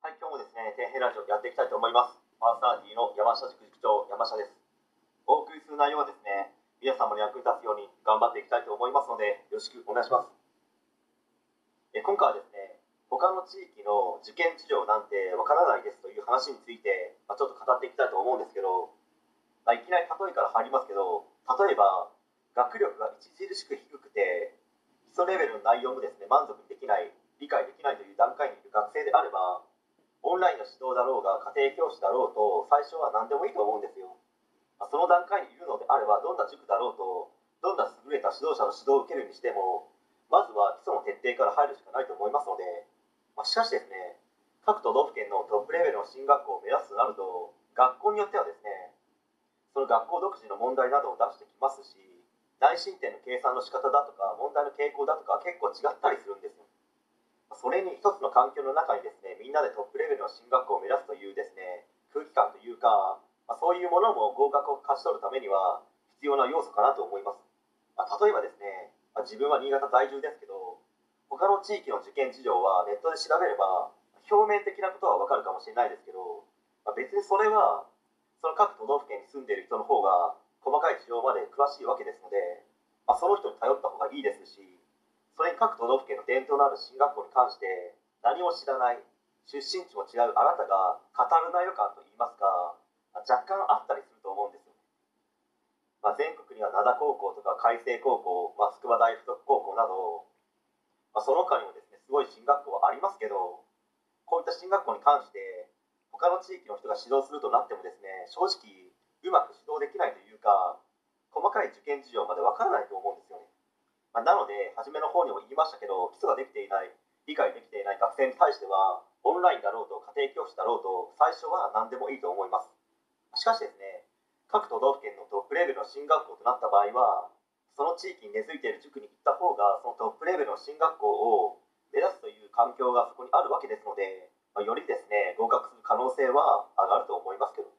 はい、今日もですね、天平ラジオやっていきたいと思います。パーソナリティの山下塾塾長、山下です。お送りする内容はですね、皆様の役に立つように頑張っていきたいと思いますので、よろしくお願いします。え今回はですね、他の地域の受験事情なんてわからないですという話について、まあ、ちょっと語っていきたいと思うんですけど、まあ、いきなり例えから入りますけど、例えば、学力が著しく低くて、基礎レベルの内容もですね、満足できない、理解できないという段階にいる学生であれば、オンラインの指導だろうが家庭教師だろうと最初は何でもいいと思うんですよ。その段階にいるのであればどんな塾だろうとどんな優れた指導者の指導を受けるにしてもまずは基礎の徹底から入るしかないと思いますので、まあ、しかしですね各都道府県のトップレベルの進学校を目指すとなると学校によってはですねその学校独自の問題などを出してきますし内申点の計算の仕方だとか問題の傾向だとか結構違ったりするんですよ。それに一つの環境の中にですみんなでトップレベルの進学校を目指すというですね空気感というか、まあ、そういうものも合格を勝ち取るためには必要な要素かなと思います、まあ、例えばですね、まあ、自分は新潟在住ですけど他の地域の受験事情はネットで調べれば表面的なことは分かるかもしれないですけど、ま別にそれはその各都道府県に住んでいる人の方が細かい事情まで詳しいわけですので、まその人に頼った方がいいですしそれに各都道府県の伝統のある進学校に関して何も知らない出身地も違うあなたが語るなよ感といいますか若干あったりすると思うんですよ、まあ、全国には灘高校とか海星高校、まあ、筑波大附属高校など、まあ、その他にもですねすごい進学校はありますけどこういった進学校に関して他の地域の人が指導するとなってもですね正直うまく指導できないというか細かい受験事情までわからないと思うんですよね。まあ、なので初めの方にも言いましたけど基礎ができていない。理解できていない学生に対してはオンラインだろうと家庭教師だろうと最初は何でもいいと思います。しかしですね各都道府県のトップレベルの進学校となった場合はその地域に根付いている塾に行った方がそのトップレベルの進学校を目指すという環境がそこにあるわけですので、ま、よりですね合格する可能性は上がると思いますけど。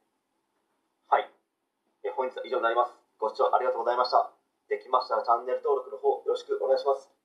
はい。え本日は以上になります。ご視聴ありがとうございました。できましたらチャンネル登録の方よろしくお願いします。